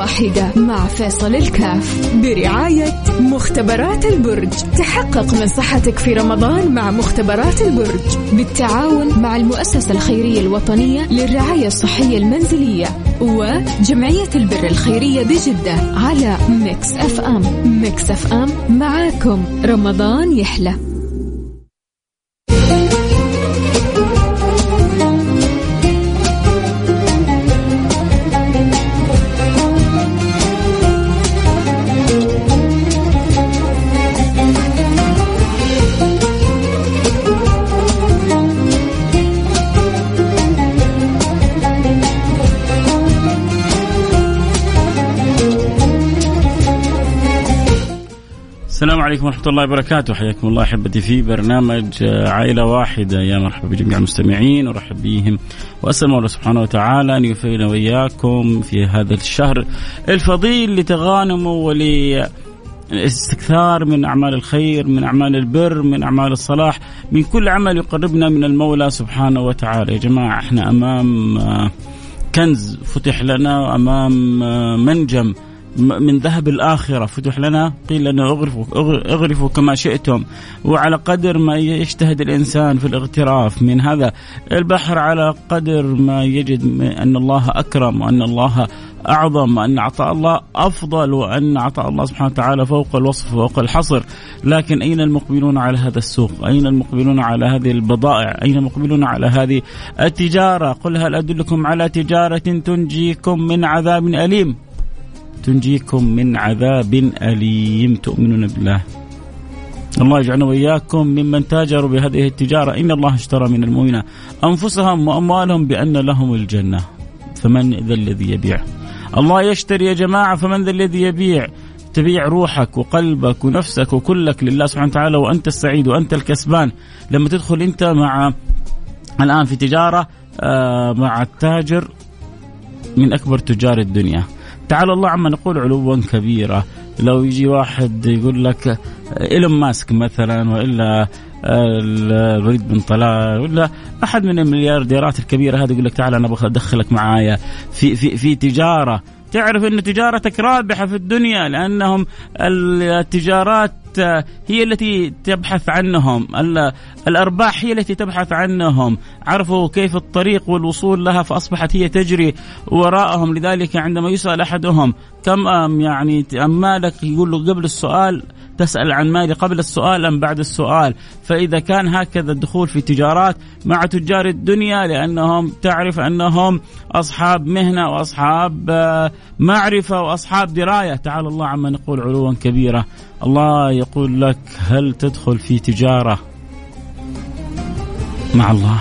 واحدة مع فيصل الكاف. برعاية مختبرات البرج. تحقق من صحتك في رمضان مع مختبرات البرج. بالتعاون مع المؤسسة الخيرية الوطنية للرعاية الصحية المنزلية. وجمعية البر الخيرية بجدة على Mix FM. Mix FM معاكم. رمضان يحلى. عليكم ورحمة الله وبركاته. حياكم الله أحبتي في برنامج عائلة واحدة. يا مرحبا بجميع المستمعين ورحب بهم وأسأل الله سبحانه وتعالى أن يوفقنا وإياكم في هذا الشهر الفضيل لتغانموا ولي استكثار من أعمال الخير، من أعمال البر، من أعمال الصلاح، من كل عمل يقربنا من المولى سبحانه وتعالى، يا جماعة إحنا أمام كنز فتح لنا امام منجم. من ذهب الآخرة. فتح لنا قيل لنا اغرفوا اغرفوا كما شئتم. وعلى قدر ما يجتهد الإنسان في الاغتراف من هذا البحر على قدر ما يجد أن الله أكرم وأن الله أعظم وأن عطاء الله أفضل وأن عطاء الله سبحانه وتعالى فوق الوصف وفوق الحصر. لكن أين المقبلون على هذا السوق؟ أين المقبلون على هذه البضائع؟ أين المقبلون على هذه التجارة؟ قل هل أدلكم على تجارة تنجيكم من عذاب أليم؟ تنجيكم من عذاب أليم تؤمنون بالله. الله يجعلنا وإياكم ممن تاجروا بهذه التجارة. إن الله اشترى من المؤمنين أنفسهم وأموالهم بأن لهم الجنة. فمن ذا الذي يبيع؟ الله يشتري يا جماعة فمن ذا الذي يبيع؟ تبيع روحك وقلبك ونفسك وكلك لله سبحانه وتعالى وأنت السعيد وأنت الكسبان. لما تدخل أنت مع الآن في تجارة آه، مع التاجر من أكبر تجار الدنيا. تعالى الله عما نقول علوا كبيرا لو يجي واحد يقول لك إيلون ماسك مثلا وإلا الوليد بن طلال ولا أحد من المليارديرات الكبيرة هذه يقول لك تعال أنا أبغى أدخلك معايا. في في في تجارة. تعرف إن تجارتك رابحة في الدنيا لأنهم التجارات هي التي تبحث عنهم. الارباح هي التي تبحث عنهم. عرفوا كيف الطريق والوصول لها فأصبحت هي تجري وراءهم. لذلك عندما يسأل أحدهم كم يعني مالك؟ يقول له قبل السؤال تسأل عن مالي قبل السؤال أم بعد السؤال. فإذا كان هكذا الدخول في تجارات مع تجار الدنيا لأنهم تعرف أنهم أصحاب مهنة وأصحاب آه، معرفة وأصحاب دراية. تعالى الله عما نقول علوا كبيرة. الله يقول لك هل تدخل في تجارة مع الله؟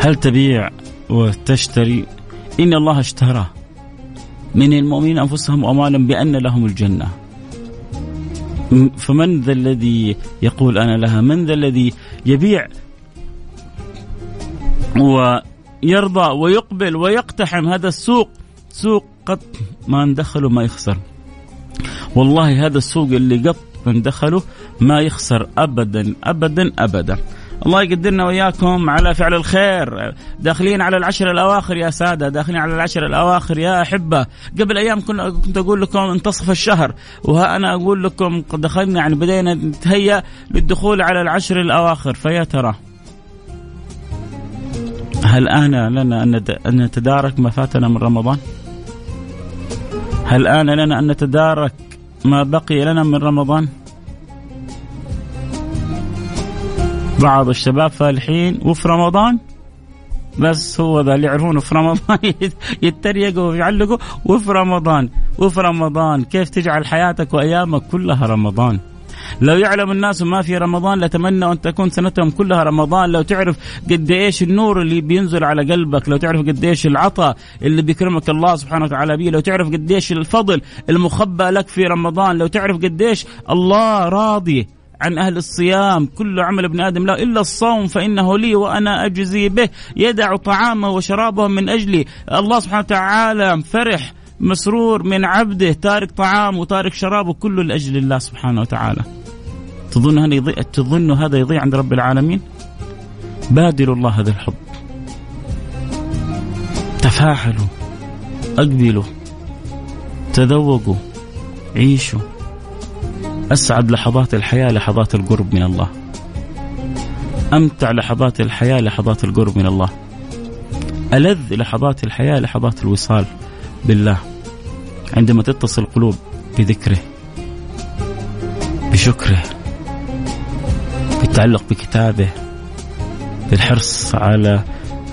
هل تبيع وتشتري؟ إن الله اشترى. من المؤمنين أنفسهم وأموالهم بأن لهم الجنة. فمن ذا الذي يقول أنا لها؟ من ذا الذي يبيع ويرضى ويقبل ويقتحم هذا السوق؟ سوق قط ما ندخله ما يخسر. والله هذا السوق اللي قط من دخله ما يخسر ابدا ابدا ابدا. الله يقدرنا وإياكم على فعل الخير. داخلين على العشر الأواخر يا سادة داخلين على العشر الأواخر يا أحبة. قبل أيام كنت أقول لكم انتصف الشهر وها أنا أقول لكم دخلنا يعني بدينا نتهيأ للدخول على العشر الأواخر فيا ترى. هل آن لنا أن نتدارك ما فاتنا من رمضان؟ هل آن لنا أن نتدارك ما بقي لنا من رمضان؟ بعض الشباب فالحين وفي رمضان. بس هو ذا اللي يعرفونه في رمضان يتريقوا ويعلقوا. وفي رمضان وفي رمضان كيف تجعل حياتك وأيامك كلها رمضان. لو يعلم الناس ما في رمضان لتمنوا أن تكون سنتهم كلها رمضان. لو تعرف قد إيش النور اللي بينزل على قلبك لو تعرف قد إيش العطاء اللي بيكرمك الله سبحانه وتعالى به لو تعرف قد إيش الفضل المخبى لك في رمضان لو تعرف قد إيش الله راضي. عن أهل الصيام. كل عمل ابن آدم لا إلا الصوم فإنه لي وأنا أجزي به. يدع طعامه وشرابه من أجلي. الله سبحانه وتعالى فرح مسرور من عبده. تارك طعام وتارك شرابه كله لأجل الله سبحانه وتعالى. تظن هذا يضيع تظن هذا يضيع عند رب العالمين؟ بادروا الله هذا الحب. تفاعلوا أقبلوا تذوقوا عيشوا. أسعد لحظات الحياة لحظات القرب من الله. أمتع لحظات الحياة لحظات القرب من الله. ألذ لحظات الحياة لحظات الوصال بالله. عندما تتصل القلوب بذكره بشكره بالتعلق بكتابه بالحرص على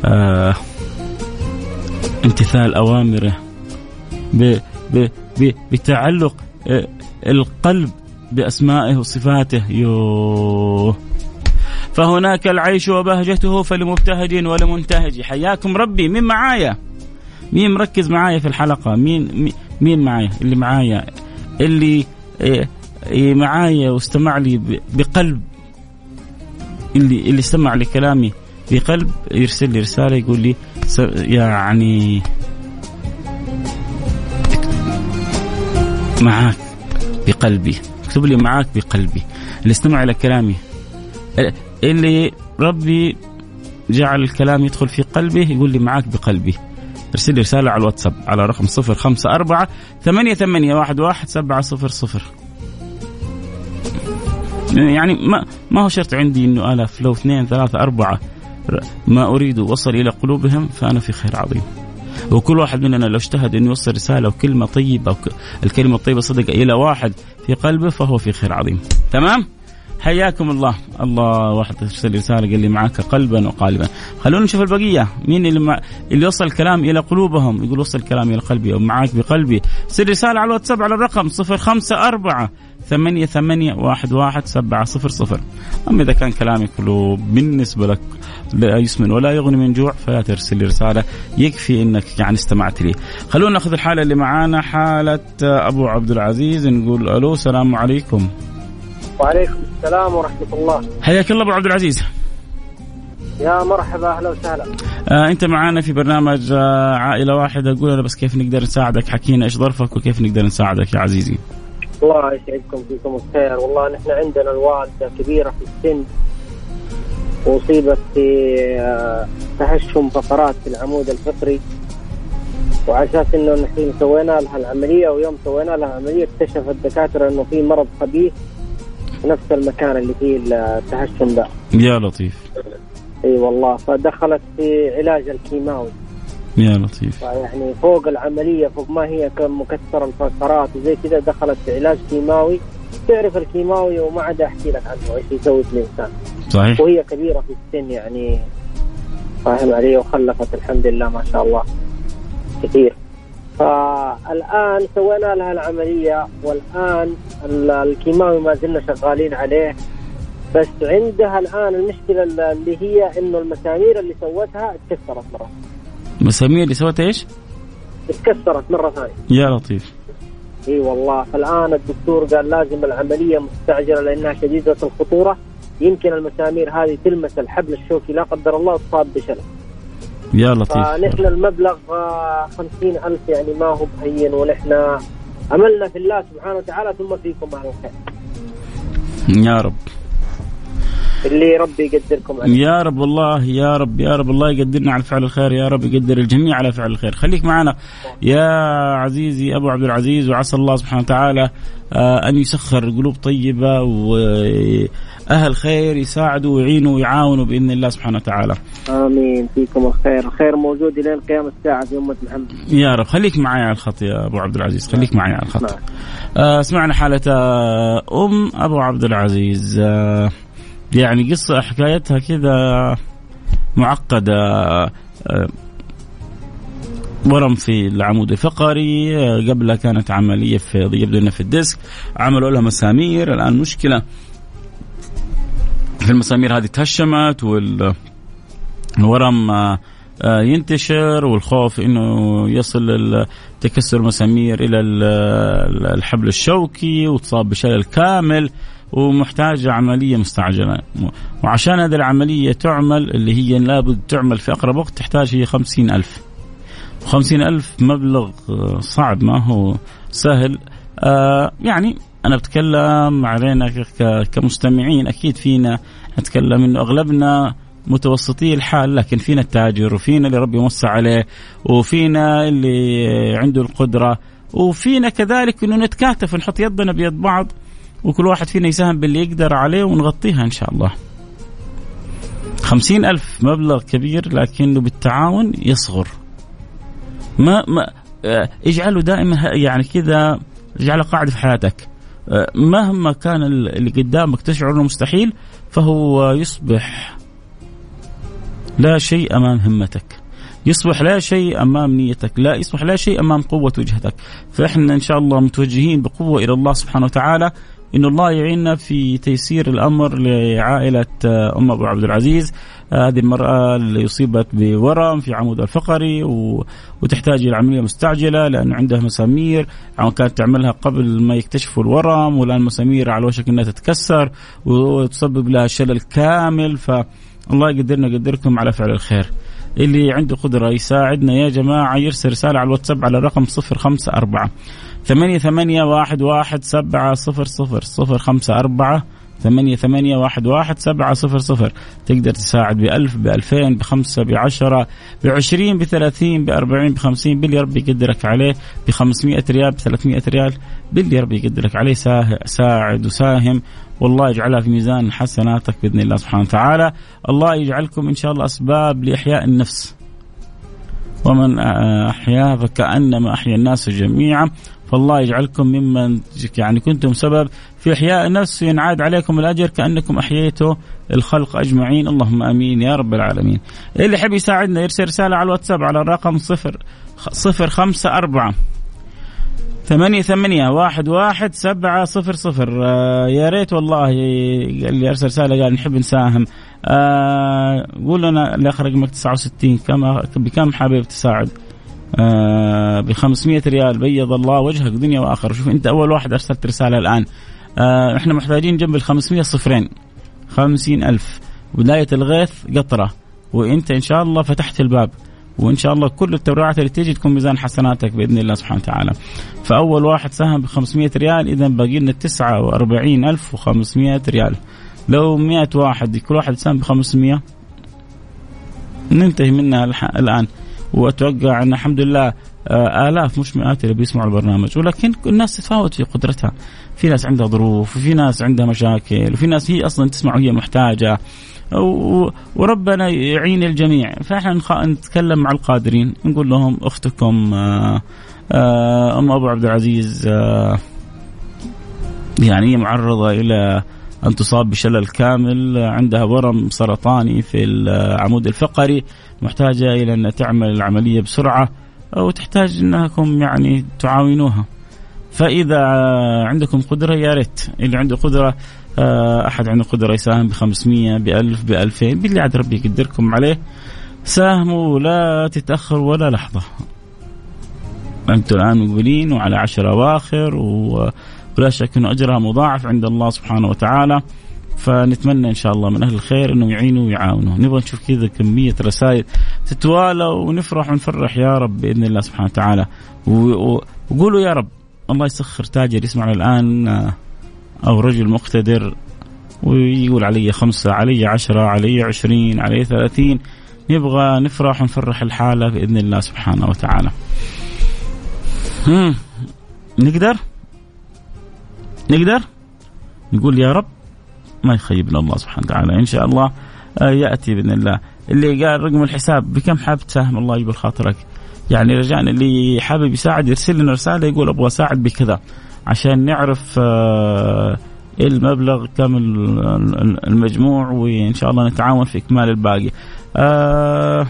آه امتثال أوامره ب ب ب بتعلق آه القلب بأسمائه وصفاته. يوه فهناك العيش وبهجته فلمبتهج ولمنتهج. حياكم ربي. مين معايا؟ مين مركز معايا في الحلقة؟ مين مين معايا؟ اللي معايا. اللي إيه، إيه، معايا واستمع لي بقلب. اللي اللي استمع لكلامي بقلب يرسل لي رسالة يقول لي يعني معاك بقلبي. اكتب لي معاك بقلبي. اللي استمع إلى كلامي. اللي ربي جعل الكلام يدخل في قلبه يقول لي معاك بقلبي. ارسل لي رسالة على الواتساب على رقم صفر خمسة أربعة ثمانية ثمانية واحد واحد سبعة صفر صفر. يعني ما ما هو شرط عندي إنه آلاف لو اثنين ثلاثة أربعة ما أريد وصل إلى قلوبهم فأنا في خير عظيم. وكل واحد مننا لو اجتهد انه يوصل رسالة وكلمة طيبة الكلمة الطيبة صدق إلى واحد في قلبه فهو في خير عظيم. تمام؟ حياكم الله. الله واحد ارسل رسالة قال لي معك قلبا وقالبا. خلونا نشوف البقية. مين اللي مع... اللي وصل الكلام إلى قلوبهم؟ يقول وصل الكلام إلى قلبي أو بقلبي. ارسل رسالة على الواتساب على الرقم 054 ثمانية ثمانية واحد واحد سبعة صفر صفر. أما إذا كان كلامي كله بالنسبة لك لا يسمن ولا يغني من جوع فلا ترسل لي رسالة يكفي أنك يعني استمعت لي. خلونا ناخذ الحالة اللي معانا حالة أبو عبد العزيز نقول ألو السلام عليكم. وعليكم السلام ورحمة الله. حياك الله أبو عبد العزيز. يا مرحبا أهلا وسهلا. آه أنت معانا في برنامج آه عائلة واحدة. قول لنا بس كيف نقدر نساعدك؟ حكينا إيش ظرفك وكيف نقدر نساعدك يا عزيزي. الله يسعدكم فيكم الخير. والله نحن عندنا الوالدة كبيرة في السن وأصيبت في آه، تهشم فقرات في العمود الفقري. وعلى أساس إنه نحن سوينا لها العملية ويوم سوينا لها العملية اكتشف الدكاترة إنه في مرض خبيث نفس المكان اللي فيه التهشم ده. يا لطيف. إي والله فدخلت في علاج الكيماوي. يا لطيف. يعني فوق العملية فوق ما هي مكسره الفقرات وزي كذا دخلت في علاج كيماوي. تعرف الكيماوي وما عاد أحكي لك عنه إيش يسوي في الإنسان. صحيح. وهي كبيرة في السن يعني فاهم علي وخلفت الحمد لله ما شاء الله. كثير. فالآن سوينا لها العملية والآن الكيماوي ما زلنا شغالين عليه. بس عندها الآن المشكلة اللي هي إنه المسامير اللي سوتها اتكسرت مرة. مسامير اللي سوتها إيش؟ اتكسرت مرة ثانية. يا لطيف. إي والله فالآن الدكتور قال لازم العملية مستعجلة لأنها شديدة الخطورة. يمكن المسامير هذه تلمس الحبل الشوكي لا قدر الله تصاب بشلل. يا لطيف. فنحن المبلغ آه، خمسين ألف يعني ما هو بهين ونحن أملنا في الله سبحانه وتعالى ثم فيكم أهل الخير. يا رب. اللي ربي يقدركم عليه. يا رب والله يا رب يا رب الله يقدرنا على فعل الخير يا رب يقدر الجميع على فعل الخير خليك معنا يا عزيزي أبو عبد العزيز وعسى الله سبحانه وتعالى آه، أن يسخر قلوب طيبة وأهل خير يساعدوا ويعينوا ويعاونوا بإذن الله سبحانه وتعالى. آمين فيكم الخير، الخير موجود إلى قيام الساعة في أمة محمد. يا رب خليك معي على الخط يا أبو عبد العزيز خليك معي على الخط. آه سمعنا حالة آه، أم أبو عبد العزيز يعني قصة حكايتها كذا معقدة آه، ورم في العمود الفقري آه، قبلها كانت عملية في يبدو إنها في الديسك عملوا لها مسامير الآن مشكلة في المسامير هذه تهشمت والورم آه، ينتشر والخوف إنه يصل تكسر المسامير إلى الحبل الشوكي وتصاب بشلل كامل. ومحتاجة عملية مستعجلة. وعشان هذه العملية تعمل اللي هي لابد تعمل في أقرب وقت تحتاج هي خمسين ألف. خمسين ألف مبلغ صعب ما هو سهل. آه يعني أنا بتكلم علينا كمستمعين أكيد فينا نتكلم إنه أغلبنا متوسطي الحال لكن فينا التاجر وفينا اللي ربي موسع عليه وفينا اللي عنده القدرة وفينا كذلك إنه نتكاتف ونحط يدنا بيد بعض. وكل واحد فينا يساهم باللي يقدر عليه ونغطيها إن شاء الله. خمسين ألف مبلغ كبير لكنه بالتعاون يصغر. ما ما آه، اجعله دائما يعني كذا اجعله قاعدة في حياتك. آه، مهما كان اللي قدامك تشعر إنه مستحيل فهو يصبح لا شيء أمام همتك. يصبح لا شيء أمام نيتك، لا يصبح لا شيء أمام قوة وجهتك، فإحنا إن شاء الله متوجهين بقوة إلى الله سبحانه وتعالى. انه الله يعيننا في تيسير الأمر لعائلة آه، أم أبو عبد العزيز. هذه المرأة اللي اصيبت بورم في عمود الفقري و... وتحتاج إلى عملية مستعجلة لأنه عندها مسامير. كانت تعملها قبل ما يكتشفوا الورم والآن مسامير على وشك إنها تتكسر وتسبب لها شلل كامل. فالله يقدرنا يقدركم على فعل الخير. اللي عنده قدرة يساعدنا يا جماعة يرسل رسالة على الواتساب على الرقم صفر خمسة أربعة ثمانية ثمانية واحد واحد سبعة صفر صفر صفر خمسة أربعة ثمانية ثمانية واحد واحد سبعة صفر صفر تقدر تساعد بألف بألفين بخمسة بعشرة بعشرين بثلاثين بأربعين بخمسين باللي ربي يقدرك عليه بخمسمائة ريال بثلاثمائة ريال باللي ربي يقدرك عليه ساعد وساهم. والله يجعلها في ميزان حسناتك بإذن الله سبحانه وتعالى. الله يجعلكم إن شاء الله أسباب لإحياء النفس. ومن احياها فكأنما أحيا الناس جميعا فالله يجعلكم ممن يعني كنتم سبب في إحياء النفس ينعاد عليكم الأجر كأنكم أحييتوا الخلق أجمعين. اللهم آمين يا رب العالمين. اللي يحب يساعدنا يرسل رسالة على الواتساب على الرقم صفر صفر خمسة أربعة ثمانية ثمانية واحد واحد سبعة صفر صفر. آه يا ريت والله اللي أرسل رسالة قال نحب نساهم. آه قول لنا الأخ رقمك 69 كم بكم حابب تساعد؟ آه ب 500 ريال. بيض الله وجهك دنيا وآخرة. شوف أنت أول واحد أرسلت رسالة الآن. آه إحنا محتاجين جنب ال 500 صفرين. 50 ألف. بداية الغيث قطرة. وأنت إن شاء الله فتحت الباب. وإن شاء الله كل التبرعات اللي تيجي تكون ميزان حسناتك بإذن الله سبحانه وتعالى. فأول واحد ساهم ب 500 ريال. اذا باقي لنا 49500 ريال. لو 100 واحد كل واحد ساهم ب 500 ننتهي منها الآن. وأتوقع أن الحمد لله آه، آلاف مش مئات اللي بيسمعوا البرنامج. ولكن الناس تتفاوت في قدرتها. في ناس عندها ظروف وفي ناس عندها مشاكل وفي ناس هي أصلا تسمع وهي محتاجة. وربنا يعين الجميع. فإحنا نتكلم مع القادرين. نقول لهم أختكم آه، آه، أم أبو عبد العزيز يعني معرضة إلى أن تصاب بشلل كامل. عندها ورم سرطاني في العمود الفقري محتاجة إلى أن تعمل العملية بسرعة وتحتاج أنكم يعني تعاونوها. فإذا عندكم قدرة يا ريت. اللي عنده قدرة آه، أحد عنده قدرة يساهم ب 500 ب 1000 ب 2000 باللي عاد ربي يقدركم عليه. ساهموا لا تتاخروا ولا لحظة. أنتم الآن مقبلين وعلى عشر أواخر ولا شك إنه أجرها مضاعف عند الله سبحانه وتعالى. فنتمنى إن شاء الله من أهل الخير إنهم يعينوا ويعاونوا. نبغى نشوف كذا كمية رسائل تتوالى ونفرح ونفرح يا رب بإذن الله سبحانه وتعالى. وقولوا يا رب الله يسخر تاجر يسمعنا الآن أو رجل مقتدر ويقول علي خمسة علي عشرة علي عشرين علي ثلاثين. نبغى نفرح ونفرح الحالة بإذن الله سبحانه وتعالى. نقدر؟ نقدر؟ نقول يا رب ما يخيبنا الله سبحانه وتعالى. إن شاء الله آه، يأتي بإذن الله. اللي قال رقم الحساب بكم حاب تساهم؟ الله يجبر خاطرك. يعني رجاء اللي حابب يساعد يرسل لنا رسالة يقول أبغى أساعد بكذا. عشان نعرف آه، المبلغ كم المجموع وإن شاء الله نتعاون في إكمال الباقي. آه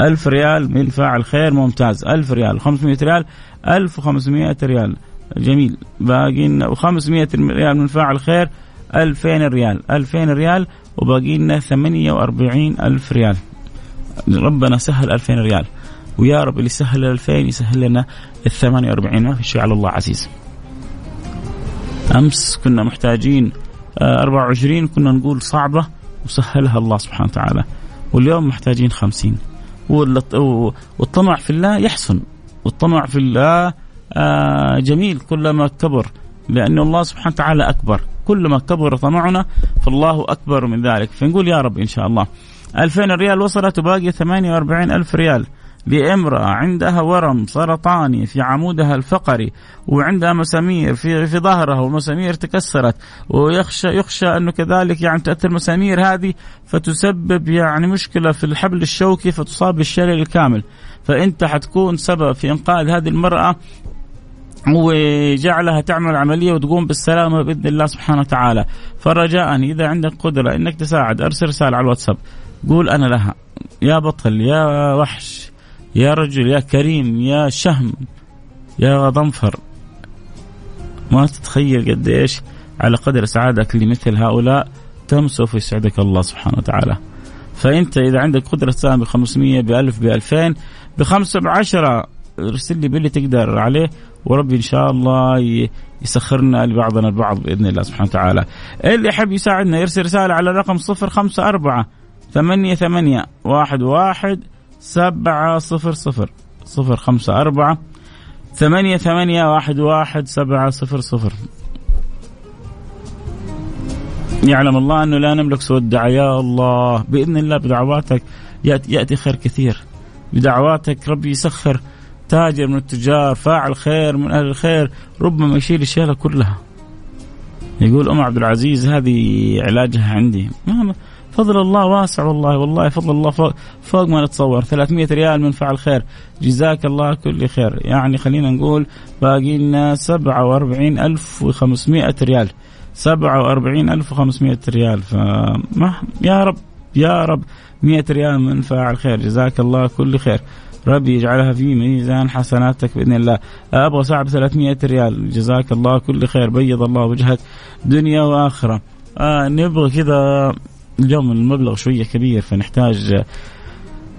ألف ريال من فاعل خير ممتاز. ألف ريال 500 ريال 1500 ريال. جميل. باقي و500 ريال من فاعل خير 2000 ريال. 2000 ريال وباقي لنا 48 ألف ريال. ربنا سهل 2000 ريال. ويا رب اللي سهل 2000 يسهل لنا ال 48 ما في شيء على الله عزيز. أمس كنا محتاجين 24 آه، كنا نقول صعبة وسهلها الله سبحانه وتعالى. واليوم محتاجين 50 والطمع في الله يحسن. والطمع في الله آه، جميل. كلما كبر لأن الله سبحانه وتعالى أكبر. كلما كبر طمعنا فالله أكبر من ذلك. فنقول يا رب إن شاء الله. 2000 ريال وصلت وباقي 48 ألف ريال لامرأة عندها ورم سرطاني في عمودها الفقري وعندها مسامير في في ظهرها والمسامير تكسرت ويخشى يخشى أنه كذلك يعني تاثر المسامير هذه فتسبب يعني مشكلة في الحبل الشوكي فتصاب بالشلل الكامل. فأنت حتكون سبب في إنقاذ هذه المرأة وجعلها تعمل عملية وتقوم بالسلامة بإذن الله سبحانه وتعالى. فرجاء إذا عندك قدرة أنك تساعد أرسل رسالة على الواتساب. قول أنا لها. يا بطل يا وحش يا رجل يا كريم يا شهم يا ضنفر ما تتخيل قد إيش على قدر سعادتك لمثل هؤلاء تم سوف يسعدك الله سبحانه وتعالى. فأنت إذا عندك قدرة تساهم ب 500 ب 1000 ب 2000 بخمسة بعشرة ارسل لي باللي تقدر عليه. وربي إن شاء الله يسخرنا لبعضنا البعض بإذن الله سبحانه وتعالى. اللي يحب يساعدنا يرسل رسالة على الرقم 054 ثمانية ثمانية واحد واحد سبعة صفر صفر صفر خمسة أربعة ثمانية ثمانية واحد واحد سبعة صفر صفر. يعلم الله أنه لا نملك سوى الدعاء يا الله. بإذن الله بدعواتك يأتي, يأتي خير كثير. بدعواتك ربي يسخر. تاجر من التجار فاعل خير من أهل الخير ربما يشيل الشيلة كلها. يقول أم عبد العزيز هذه علاجها عندي. فضل الله واسع والله والله فضل الله فوق, فوق ما نتصور. 300 ريال من فعل خير. جزاك الله كل خير. يعني خلينا نقول باقي لنا 47500 ريال. 47500 ريال. فما يا رب يا رب 100 ريال من فاعل خير. جزاك الله كل خير. ربي يجعلها في ميزان حسناتك بإذن الله. أبغى ساعه ب 300 ريال. جزاك الله كل خير. بيض الله وجهك. دنيا وآخرة. آه نبغى كذا اليوم المبلغ شوية كبير فنحتاج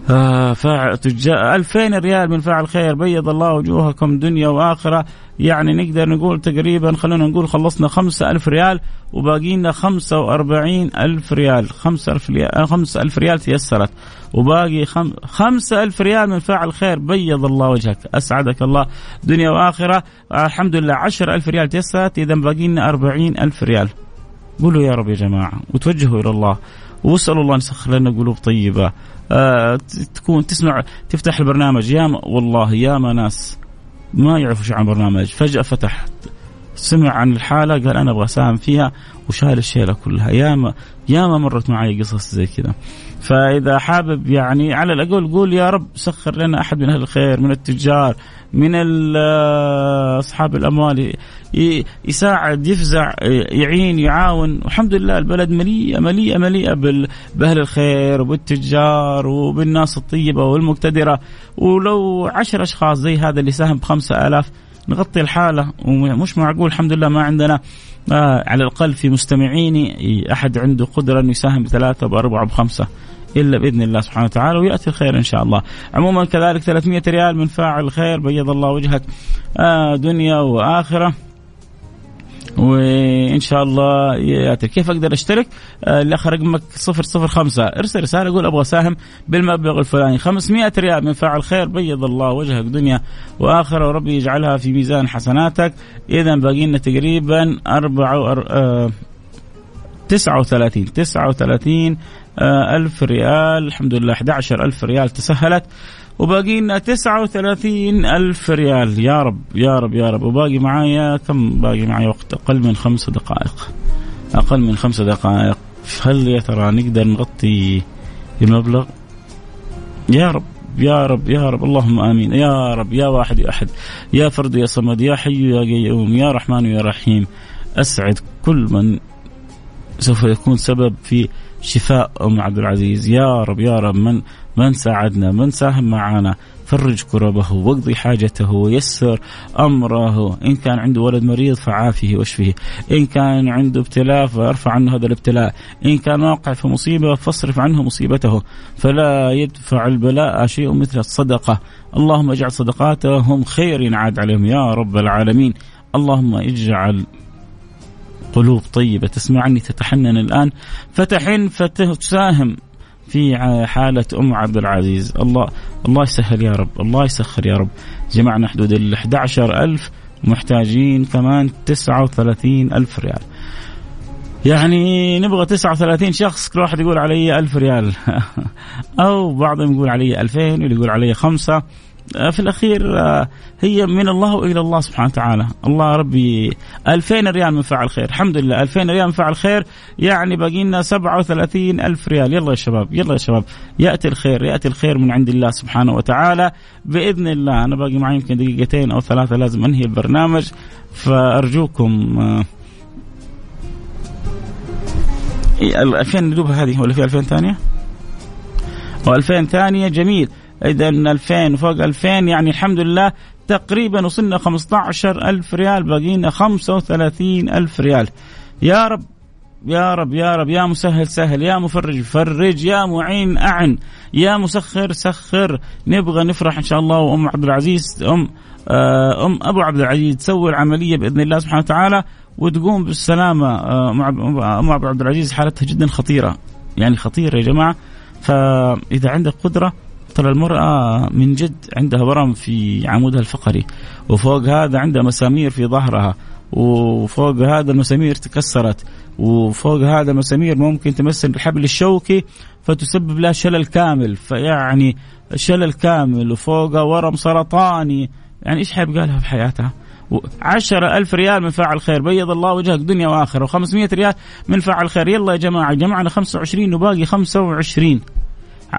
آه تجار 2000 ريال من فاعل خير بيض الله وجوهكم دنيا وآخرة. يعني نقدر نقول تقريبا خلونا نقول خلصنا 5000 ريال وباقي لنا 45000 ريال. 5000 ريال 5000 ريال تيسرت. وباقي 5000 ريال من فاعل خير بيض الله وجهك. أسعدك الله. دنيا وآخرة آه الحمد لله 10000 ريال تيسرت اذا باقي لنا 40000 ريال. قولوا يا رب يا جماعة وتوجهوا إلى الله. واسألوا الله أن يسخر لنا قلوب طيبة. آه تكون تسمع تفتح البرنامج. يا والله يا ما ناس ما يعرفوا شو عن برنامج. فجأة فتح سمع عن الحالة قال أنا أبغى أساهم فيها وشال الشيلة كلها. ياما ياما مرت معي قصص زي كذا. فإذا حابب يعني على الأقل قول يا رب سخر لنا أحد من أهل الخير من التجار من أصحاب الأموال يساعد يفزع يعين يعاون. والحمد لله البلد مليئه مليئه مليئة بأهل الخير وبالتجار وبالناس الطيبة والمقتدرة. ولو عشر أشخاص زي هذا اللي ساهم بخمسة آلاف نغطي الحالة ومش معقول الحمد لله ما عندنا آه على الأقل في مستمعيني أحد عنده قدرة أنه يساهم بثلاثة بأربعة بخمسة إلا بإذن الله سبحانه وتعالى ويأتي الخير إن شاء الله. عموما كذلك 300 ريال من فاعل خير بيض الله وجهك آه دنيا وآخرة. وإن شاء الله يأتي. كيف أقدر أشترك؟ آه الاخ رقمك 005 ارسل رسالة قول أبغى اساهم بالمبلغ الفلاني. 500 ريال من فاعل خير. بيض الله وجهك دنيا وآخرة. وربي يجعلها في ميزان حسناتك. اذا باقي لنا تقريبا 4 آه 39 39 آه، ألف ريال. الحمد لله 11 ألف ريال تسهلت. وباقي لنا 39 ألف ريال. يا رب يا رب يا رب. وباقي معايا كم؟ باقي معايا وقت أقل من خمس دقائق. أقل من خمس دقائق. هل يا ترى نقدر نغطي المبلغ؟ يا رب يا رب يا رب. اللهم آمين. يا رب يا واحد يا أحد. يا فرد يا صمد يا حي يا قيوم يا رحمن يا رحيم. أسعد كل من سوف يكون سبب في شفاء أم عبد العزيز. يا رب يا رب. من من ساعدنا من ساهم معنا فرج كربه واقضي حاجته ويسر أمره. إن كان عنده ولد مريض فعافه واشفه إن كان عنده ابتلاء فارفع عنه هذا الابتلاء. إن كان واقع في مصيبة فاصرف عنه مصيبته. فلا يدفع البلاء شيء مثل الصدقة. اللهم اجعل صدقاتهم خير ينعاد عليهم يا رب العالمين. اللهم اجعل قلوب طيبة. تسمعني تتحنن الآن. فتحن فتساهم. في حالة أم عبد العزيز. الله الله يسهل يا رب. الله يسخر يا رب. جمعنا حدود ال 11 ألف محتاجين كمان 39 ألف ريال. يعني نبغى 39 شخص كل واحد يقول علي 1000 ريال. أو بعضهم يقول علي 2000 واللي يقول علي خمسة. آه، في الأخير آه، هي من الله وإلى الله سبحانه وتعالى، الله ربي 2000 ريال من فعل خير، الحمد لله 2000 ريال من فعل خير. يعني باقي لنا 37 ألف ريال، يلا يا شباب يلا يا شباب. يأتي الخير يأتي الخير من عند الله سبحانه وتعالى. بإذن الله، أنا باقي معي يمكن دقيقتين أو ثلاثة لازم أنهي البرنامج. فأرجوكم ال 2000 ندوب هذه ولا في 2000 ثانية؟ و2000 ثانية جميل. اذا 2000 وفوق 2000 يعني الحمد لله تقريبا وصلنا 15 ألف ريال باقينا 35 ألف ريال. يا رب يا رب يا رب يا مسهل سهل يا مفرج فرج يا معين أعن يا مسخر سخر. نبغى نفرح إن شاء الله. وأم عبد العزيز أم آه، أم أبو عبد العزيز تسوي العملية بإذن الله سبحانه وتعالى وتقوم بالسلامة. آه، أم عبد العزيز حالتها جدا خطيرة يعني خطيرة يا جماعة. فإذا عندك قدرة ترى المرأة من جد عندها ورم في عمودها الفقري وفوق هذا عندها مسامير في ظهرها وفوق هذا المسامير تكسرت وفوق هذا المسامير ممكن تمثل الحبل الشوكي فتسبب لها شلل كامل فيعني شلل كامل وفوقها ورم سرطاني. يعني إيش حيبقى لها في حياتها؟ عشرة ألف ريال من فاعل خير بيض الله وجهك دنيا وآخرة و500 ريال من فاعل خير. يلا يا جماعة جمعنا 25 وباقي 25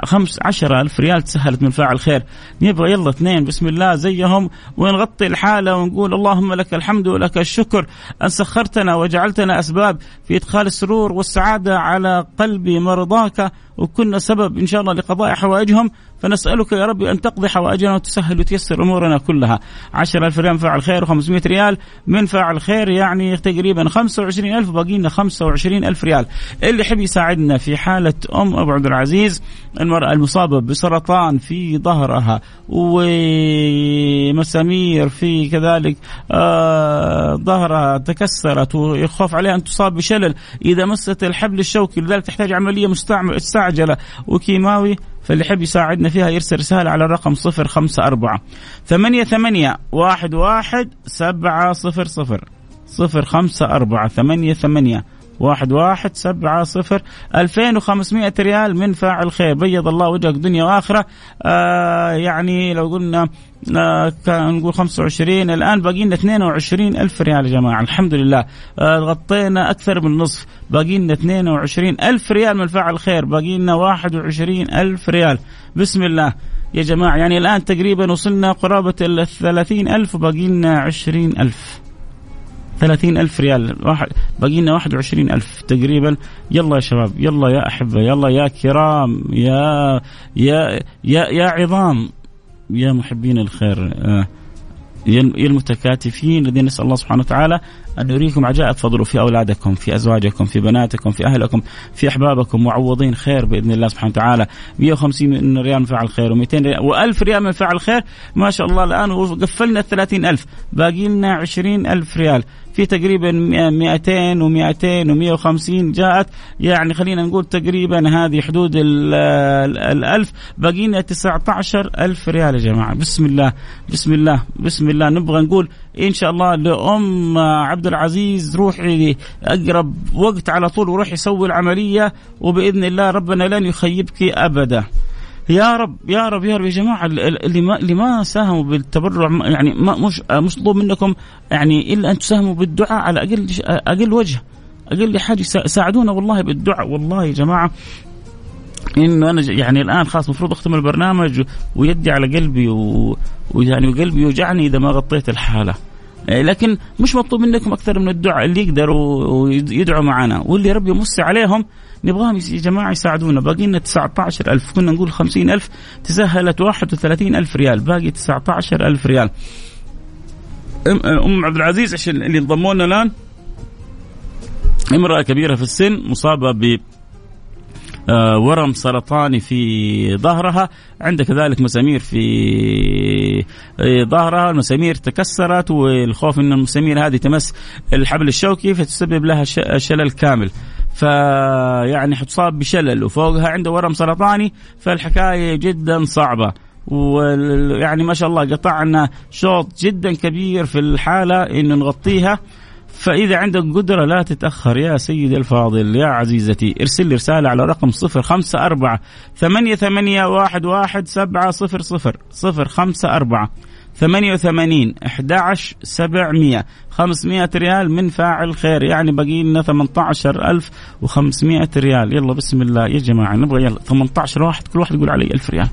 خمس عشرة ألف ريال تسهلت من فاعل خير. نبغى يلا اثنين بسم الله زيهم ونغطي الحالة ونقول اللهم لك الحمد ولك الشكر. أن سخرتنا وجعلتنا أسباب في إدخال السرور والسعادة على قلب مرضاك. وكنا سبب إن شاء الله لقضاء حوائجهم فنسألك يا رب أن تقضي حوائجنا وتسهل وتيسر أمورنا كلها. عشر ألف ريال من فاعل خير و500 ريال من فاعل خير يعني تقريبا 25 ألف باقي لنا 25 ألف ريال. اللي يحب يساعدنا في حالة أم أبو عبد العزيز المرأة المصابة بسرطان في ظهرها ومسامير في كذلك آه ظهرها تكسرت ويخاف عليها أن تصاب بشلل. إذا مست الحبل الشوكي لذلك تحتاج عملية مستعجلة وكيماوي فاللي يحب يساعدنا فيها يرسل رسالة على الرقم صفر خمسة أربعة. ثمانية ثمانية واحد واحد سبعة صفر صفر. صفر خمسة أربعة ثمانية ثمانية واحد واحد سبعة صفر. ألفين وخمسمائة ريال من فاعل خير. بيض الله وجهك دنيا وآخرة. آه يعني لو قلنا كان نقول 25 الآن باقي لنا 22 ألف ريال يا جماعة الحمد لله آه غطينا أكثر من نصف باقي لنا 22 ألف ريال من فاعل خير باقي لنا 21 ألف ريال. بسم الله يا جماعة يعني الآن تقريبا وصلنا قرابة ال 30 ألف وباقي لنا 20 ألف. ثلاثين ألف ريال واحد باقي لنا واحد وعشرين ألف تقريبا. يلا يا شباب يلا يا أحبة يلا يا كرام يا يا يا, يا عظام. يا محبين الخير آه يا المتكاتفين الذين نسأل الله سبحانه وتعالى أن يريكم عجائب فضله في أولادكم، في أزواجكم، في بناتكم، في أهلكم، في أحبابكم معوضين خير بإذن الله سبحانه وتعالى، 150 ريال من فعل خير و200 ريال و1000 ريال من فعل خير، ما شاء الله الآن وقفلنا ال 30000 باقي لنا 20000 ريال، في تقريبا 200 و200 و150 جاءت. يعني خلينا نقول تقريبا هذه حدود ال 1000 باقي لنا 19000 ريال يا جماعة. بسم الله بسم الله بسم الله. نبغى نقول إن شاء الله لأم عبد العزيز روحي أقرب وقت على طول وروحي سوي العملية وبإذن الله ربنا لن يخيبك أبدا. يا رب يا رب يا رب يا جماعة اللي ما اللي ما ساهموا بالتبرع يعني ما مش مش مطلوب منكم يعني إلا أن تساهموا بالدعاء على أقل أقل وجه أقل حاجة ساعدونا والله بالدعاء. والله يا جماعة إنه أنا يعني الآن خلاص المفروض أختم البرنامج ويدي على قلبي ويعني قلبي يوجعني إذا ما غطيت الحالة. إيه، لكن مش مطلوب منكم أكثر من الدعاء اللي يقدروا ويدعوا معنا. واللي ربي يمس عليهم نبغاهم يا جماعة يساعدونا. باقي لنا 19000 كنا نقول 50000 تسهلت 31000 ريال. باقي 19000 ريال. ام عبد العزيز عشان اللي انضموا لنا الآن؟ امرأة كبيرة في السن مصابة ب ورم سرطاني في ظهرها. عندها كذلك مسامير في آه، ظهرها. المسامير تكسرت والخوف إن المسامير هذه تمس الحبل الشوكي فتسبب لها شلل كامل. فيعني حتصاب بشلل وفوقها عنده ورم سرطاني فالحكاية جدا صعبة. ويعني ما شاء الله قطعنا شوط جدا كبير في الحالة إنه نغطيها. فإذا عندك قدرة لا تتأخر يا سيدي الفاضل يا عزيزتي. ارسل لي رسالة على رقم صفر خمسة أربعة ثمانية ثمانية واحد واحد سبعة صفر صفر صفر خمسة أربعة ثمانية وثمانين أحد سبعمية. خمسمائة ريال من فاعل خير يعني باقي لنا ثمانية عشر ألف وخمسمائة ريال. يلا بسم الله يا جماعة نبغى يلا ثمانية عشر واحد كل واحد يقول علي ألف ريال.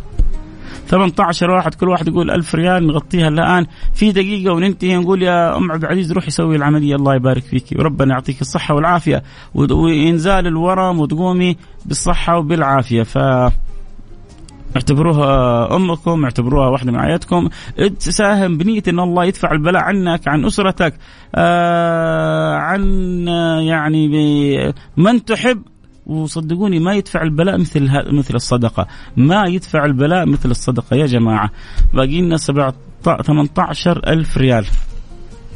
18 واحد كل واحد يقول ألف ريال نغطيها الآن. في دقيقة وننتهي نقول يا أم عبد العزيز روحي سوي العملية. الله يبارك فيك. وربنا يعطيك الصحة والعافية. وإنزال الورم وتقومي بالصحة وبالعافية. ف اعتبروها أمكم اعتبروها واحدة من عائلتكم. تساهم بنية إن الله يدفع البلاء عنك عن أسرتك آه عن يعني من تحب وصدقوني ما يدفع البلاء مثل مثل الصدقة. ما يدفع البلاء مثل الصدقة. يا جماعة باقي لنا 18 ألف ريال.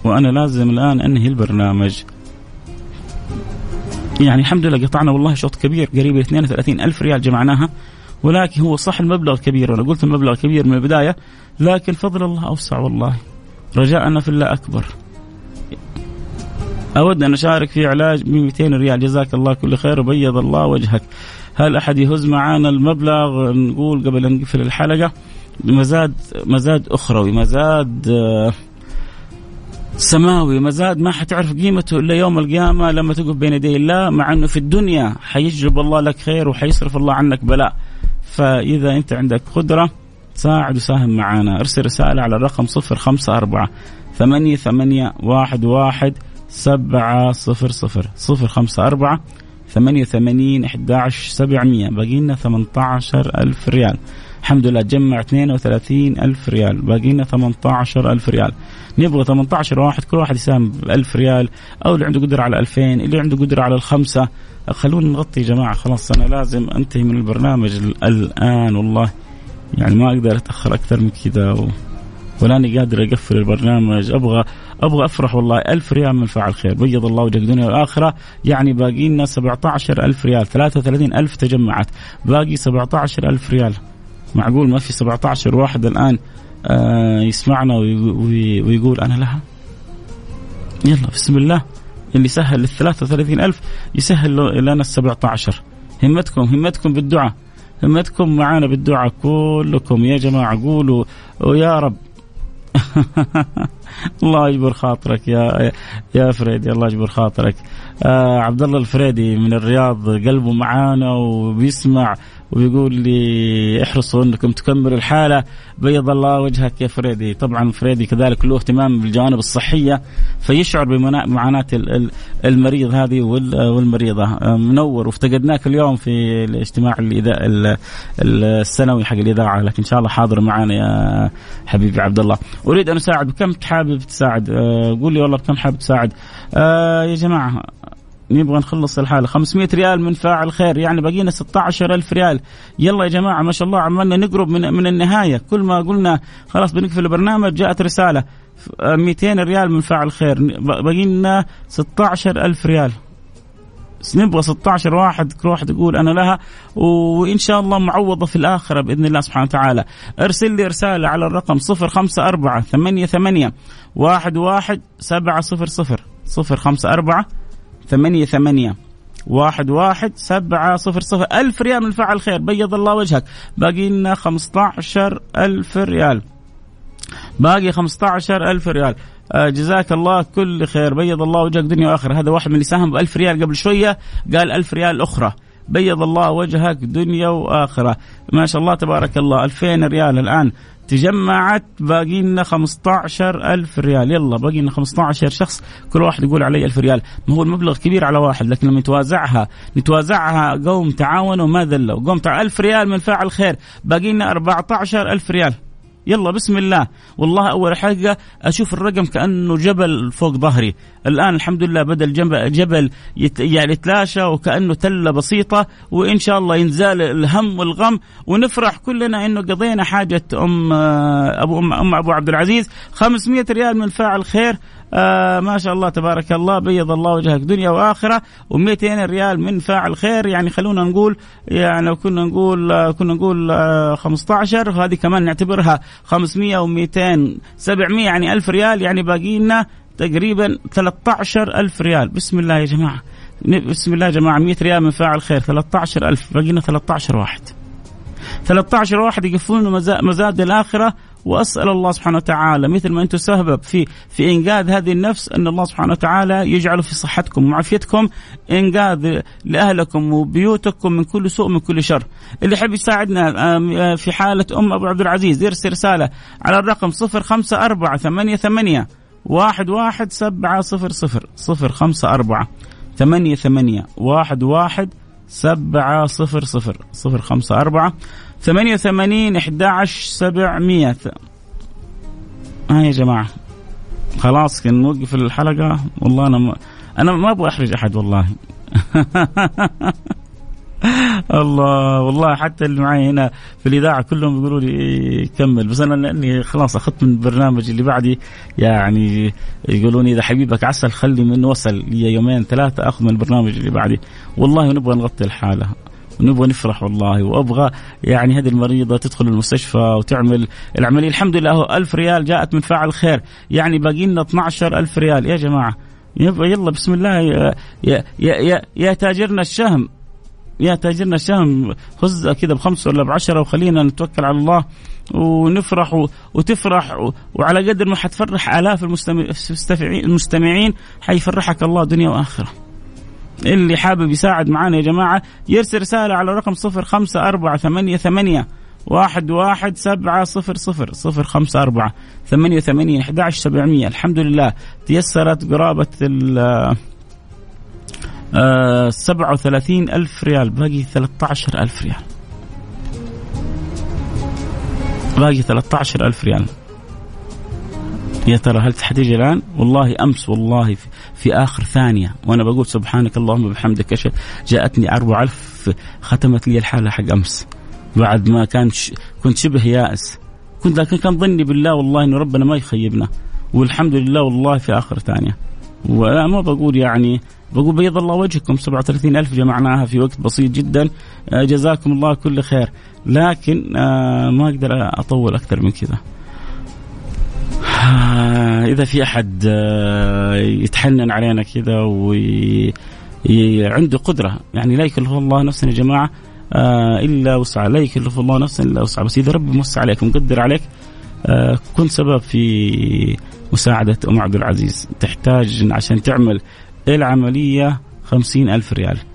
وأنا لازم الآن أنهي البرنامج. يعني الحمد لله قطعنا والله شوط كبير قريب 32 ألف ريال جمعناها. ولكن هو صح المبلغ كبير أنا قلت المبلغ كبير من البداية. لكن فضل الله أوسع والله. رجاءنا في الله أكبر. أود أن أشارك في علاج ب 200 ريال. جزاك الله كل خير وبيض الله وجهك. هل أحد يهز معانا المبلغ؟ نقول قبل أن نقفل الحلقة مزاد مزاد أخروي مزاد آه، سماوي. مزاد ما حتعرف قيمته إلا يوم القيامة لما تقف بين يدي الله مع إنه في الدنيا حيجلب الله لك خير وحيصرف الله عنك بلاء. فإذا أنت عندك قدرة ساعد وساهم معنا. ارسل رسالة على الرقم 054 ثمانية ثمانية واحد واحد سبعة صفر صفر. صفر خمسة أربعة ثمانية وثمانين أحد عشر سبعمية. باقي لنا ثمانية عشر ألف ريال. الحمد لله جمع 32 ألف ريال. باقي لنا 18 ألف ريال. نبغى 18 واحد كل واحد يساهم ب 1000 ريال أو اللي عنده قدرة على 2000 اللي عنده قدرة على الخمسة. خلونا نغطي جماعة خلاص أنا لازم أنتهي من البرنامج الآن والله. يعني ما أقدر أتأخر أكثر من كذا و... ولاني قادر أقفل البرنامج. أبغى أبغى أفرح والله. ألف ريال من فعل خير. بيض الله وجهك الدنيا والآخرة. يعني باقي لنا 17000 ريال. 33000 تجمعت. باقي 17000 ريال. معقول ما في 17 واحد الآن آه يسمعنا ويقول أنا لها؟ يلا بسم الله. اللي سهل لل 33000 يسهل لنا ال 17 همتكم همتكم بالدعاء. همتكم معانا بالدعاء كلكم. يا جماعة قولوا. ويا رب. الله يجبر خاطرك يا يا فريدي الله يجبر خاطرك. آه عبد الله الفريدي من الرياض قلبه معانا وبيسمع ويقول لي احرصوا انكم تكملوا الحالة بيض الله وجهك يا فريدي. طبعا فريدي كذلك له اهتمام بالجوانب الصحية فيشعر بمعاناة المريض هذه والمريضة. منور. وافتقدناك اليوم في الاجتماع السنوي حق الإذاعة لكن إن شاء الله حاضر معنا يا حبيبي عبد الله أريد أن أساعد بكم حابب تساعد؟ آه، قول لي والله بكم حابب تساعد؟ آه يا جماعة نبغى نخلص الحالة. 500 ريال من فاعل خير يعني بقينا 16000 ريال. يلا يا جماعة ما شاء الله عمالنا نقرب من من النهاية. كل ما قلنا خلاص بنقفل البرنامج جاءت رسالة. 200 ريال من فاعل خير. باقي لنا 16000 ريال. نبغى 16 واحد كل واحد يقول أنا لها. وإن شاء الله معوضة في الآخرة بإذن الله سبحانه وتعالى. أرسل لي رسالة على الرقم 054 88 11 700 054 ثمانية ثمانية. واحد واحد سبعة صفر صفر. ألف ريال من فعل خير. بيض الله وجهك. باقي لنا خمسة عشر ألف ريال. باقي خمسة عشر ألف ريال. آه جزاك الله كل خير. بيض الله وجهك دنيا وآخرة. هذا واحد من اللي ساهم بألف ريال قبل شوية. قال ألف ريال أخرى. بيض الله وجهك دنيا وآخرة. ما شاء الله تبارك الله. ألفين ريال الآن. تجمعت باقي لنا 15 ألف ريال. يلا باقي لنا 15 شخص كل واحد يقول علي ألف ريال. ما هو المبلغ كبير على واحد لكن لما نتوازعها نتوازعها قوم تعاونوا ما ذلوا. قوم تع... ألف ريال من فاعل خير. باقي لنا 14 ألف ريال. يلا بسم الله. والله أول حاجة أشوف الرقم كأنه جبل فوق ظهري. الآن الحمد لله بدا الجبل جبل يت يعني يتلاشى وكأنه تلة بسيطة وإن شاء الله ينزال الهم والغم ونفرح كلنا إنه قضينا حاجة ام ابو ام, أم أبو عبد العزيز. 500 ريال من فاعل خير. آه ما شاء الله تبارك الله بيض الله وجهك دنيا وآخرة و200 ريال من فاعل خير. يعني خلونا نقول يعني لو كنا نقول آه كنا نقول آه 15 وهذه كمان نعتبرها 500 و200 700 يعني 1000 ريال. يعني باقي لنا تقريبا 13 ألف ريال. بسم الله يا جماعة. بسم الله يا جماعة 100 ريال من فاعل خير 13 ألف. بقينا 13 واحد. 13 واحد يقفلون مزاد الآخرة وأسأل الله سبحانه وتعالى مثل ما أنتم سبب في في إنقاذ هذه النفس أن الله سبحانه وتعالى يجعل في صحتكم وعافيتكم إنقاذ لأهلكم وبيوتكم من كل سوء من كل شر. اللي يحب يساعدنا آه، في حالة أم أبو عبد العزيز يرسل رسالة على الرقم 054 88 واحد واحد سبعة صفر صفر ثمانية ثمانية واحد واحد سبعة صفر صفر صفر خمسة أربعة ثمانية وثمانين أحد عشر سبعمية. ها يا جماعة. خلاص كان نوقف الحلقة. والله أنا ما أنا ما أبغى أحرج أحد والله. الله والله حتى اللي معي هنا في الإذاعة كلهم بيقولوا لي كمل. بس أنا لأني خلاص أخذت من البرنامج اللي بعدي يعني يقولون إذا حبيبك عسل خلي منه وصل لي يومين ثلاثة أخذ من البرنامج اللي بعدي. والله نبغى نغطي الحالة. ونبغى نفرح والله. وأبغى يعني هذه المريضة تدخل المستشفى وتعمل العملية. الحمد لله ألف ريال جاءت من فاعل خير. يعني باقي لنا 12 ألف ريال. يا جماعة يلا بسم الله. يا يا يا, يا تاجرنا الشهم. يا تاجرنا الشهم. خذ كذا بخمسه ولا بعشرة وخلينا نتوكل على الله ونفرح وتفرح وعلى قدر ما حتفرح آلاف المستمعين. حيفرحك الله دنيا وآخرة. اللي حابب يساعد معنا يا جماعة يرسل رسالة على رقم صفر خمسة أربعة ثمانية ثمانية واحد واحد سبعة صفر صفر صفر خمسة أربعة ثمانية ثمانية أحد عشر سبعمية. الحمد لله تيسرت قرابة آه 37 ألف ريال باقي 13 ألف ريال. باقي 13 ألف ريال. يا ترى هل حتيجي الآن؟ والله أمس والله في, في آخر ثانية. وأنا بقول سبحانك اللهم وبحمدك جاءتني 4000 ختمت لي الحالة حق أمس. بعد ما كان ش... كنت شبه يائس. كنت لكن كان ظني بالله والله إنه ربنا ما يخيبنا. والحمد لله والله في آخر ثانية. ولا ما بقول يعني بقول بيض الله وجهكم. 37 ألف جمعناها في وقت بسيط جدا. آه، جزاكم الله كل خير. لكن آه، ما أقدر أطول أكثر من كذا. آه، إذا في أحد يتحنن علينا كذا وعنده قدرة يعني لا يكلف الله نفسا يا جماعة إلا وسع لا يكلف الله نفسا إلا وسع. بس إذا ربي موسع عليك ومقدر عليك كنت سبب في مساعدة أم عبد العزيز. تحتاج عشان تعمل العملية خمسين ألف ريال. آه،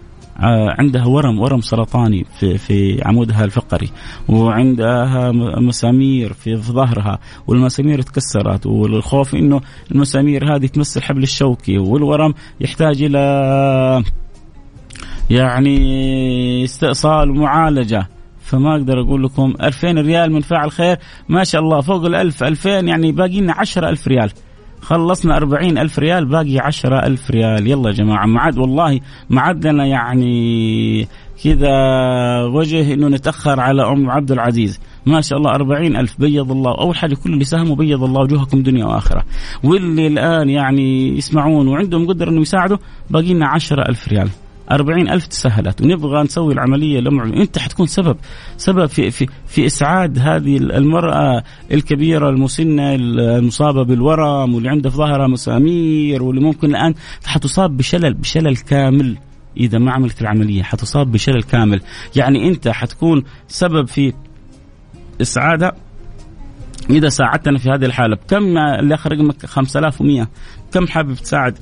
عندها ورم ورم سرطاني في في عمودها الفقري وعندها مسامير في ظهرها والمسامير تكسرت والخوف إنه المسامير هذه تمس الحبل الشوكي والورم يحتاج إلى يعني استئصال ومعالجة. فما أقدر أقول لكم 2000 ريال من فاعل خير. ما شاء الله فوق ال1000 2000 يعني باقي لنا 10000 ريال. خلصنا أربعين ألف ريال باقي عشرة ألف ريال. يلا يا جماعة ما عاد والله ما عاد لنا يعني كذا وجه إنه نتأخر على أم عبد العزيز. ما شاء الله أربعين ألف. بيض الله. أول حاجة كل اللي ساهموا بيض الله وجوهكم دنيا وآخرة. واللي الآن يعني يسمعون وعندهم قدرة أنه يساعدوا باقي لنا عشرة ألف ريال. أربعين ألف تسهلت. ونبغى نسوي العملية لأم أنت حتكون سبب سبب في, في, في إسعاد هذه المرأة الكبيرة المسنة المصابة بالورم واللي عندها في ظهرها مسامير واللي ممكن الآن حتصاب بشلل بشلل كامل. إذا ما عملت العملية حتصاب بشلل كامل. يعني أنت حتكون سبب في إسعادها؟ إذا ساعدتنا في هذه الحالة كم اللي آخر رقمك 5100 كم حابب تساعد؟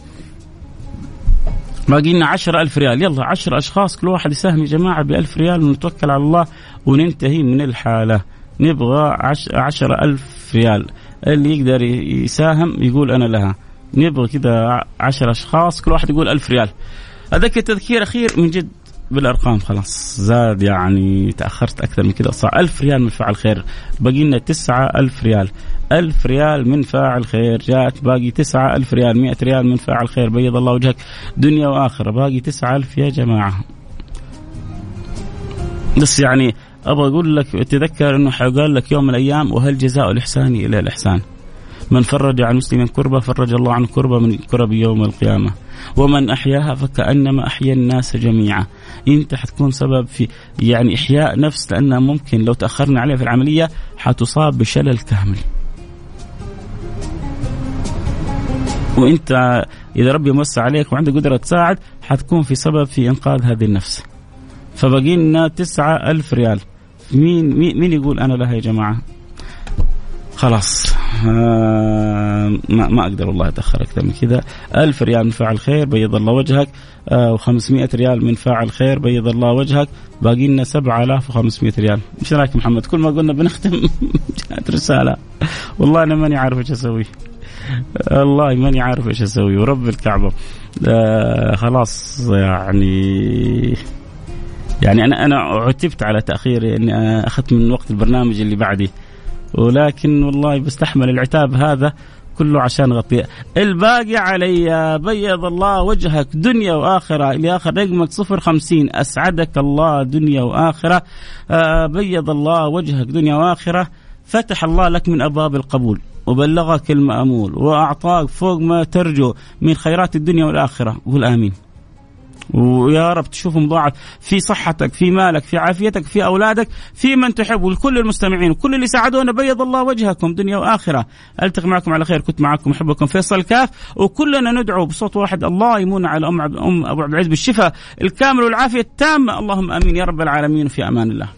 باقي لنا 10000 ريال. يلا 10 أشخاص كل واحد يساهم يا جماعة ب 1000 ريال ونتوكل على الله وننتهي من الحالة. نبغى 10000 ريال. اللي يقدر يساهم يقول أنا لها. نبغى كذا 10 أشخاص كل واحد يقول 1000 ريال. أذكر تذكير أخير من جد. بالأرقام خلاص. زاد يعني تأخرت أكثر من كذا صار 1000 ريال من فعل خير. باقي لنا 9000 ريال. ألف ريال من فاعل خير. جاءت باقي تسعة ألف ريال. مئة ريال من فاعل خير. بيض الله وجهك. دنيا وآخرة. باقي تسعة ألف يا جماعة. بس يعني أبغى أقول لك تذكر أنه حيقال لك يوم من الأيام وهل جزاء الإحسان إلى الإحسان؟ من فرج عن مسلم كربة فرج الله عن كربة من كرب يوم القيامة. ومن أحياها فكأنما أحيا الناس جميعا. أنت حتكون سبب في يعني إحياء نفس لأنها ممكن لو تأخرنا عليها في العملية حتصاب بشلل كامل. وأنت إذا ربي موسع عليك وعندك قدرة تساعد حتكون في سبب في إنقاذ هذه النفس. فبقي لنا تسعة ألف ريال. مين مين يقول أنا لها يا جماعة؟ خلاص. آه ما, ما أقدر والله أتأخر أكثر من كذا. ألف ريال من فاعل خير بيض الله وجهك. آه و500 ريال من فاعل خير بيض الله وجهك. باقي لنا 7500 ريال. إيش رأيك محمد؟ كل ما قلنا بنختم جاءت رسالة. والله أنا ماني عارف إيش أسوي. والله ماني عارف إيش أسوي. ورب الكعبة. آه خلاص يعني يعني أنا أنا عتبت على تأخيري إني أخذت من وقت البرنامج اللي بعدي. ولكن والله بستحمل العتاب هذا كله عشان غطي الباقي علي بيض الله وجهك دنيا وآخرة. إلى آخر رقمك صفر خمسين. أسعدك الله دنيا وآخرة. آه بيض الله وجهك دنيا وآخرة. فتح الله لك من أبواب القبول. وبلغك المأمول. وأعطاك فوق ما ترجو من خيرات الدنيا والآخرة. قول آمين. ويا رب تشوفهم مضاعف في صحتك في مالك في عافيتك في أولادك في من تحب ولكل المستمعين وكل اللي ساعدونا بيض الله وجهكم دنيا وآخرة. ألتقي معكم على خير كنت معكم أحبكم فيصل كاف وكلنا ندعو بصوت واحد الله يمون على أم أم أبو عبد العزيز بالشفاء الكامل والعافية التامة. اللهم آمين يا رب العالمين في أمان الله.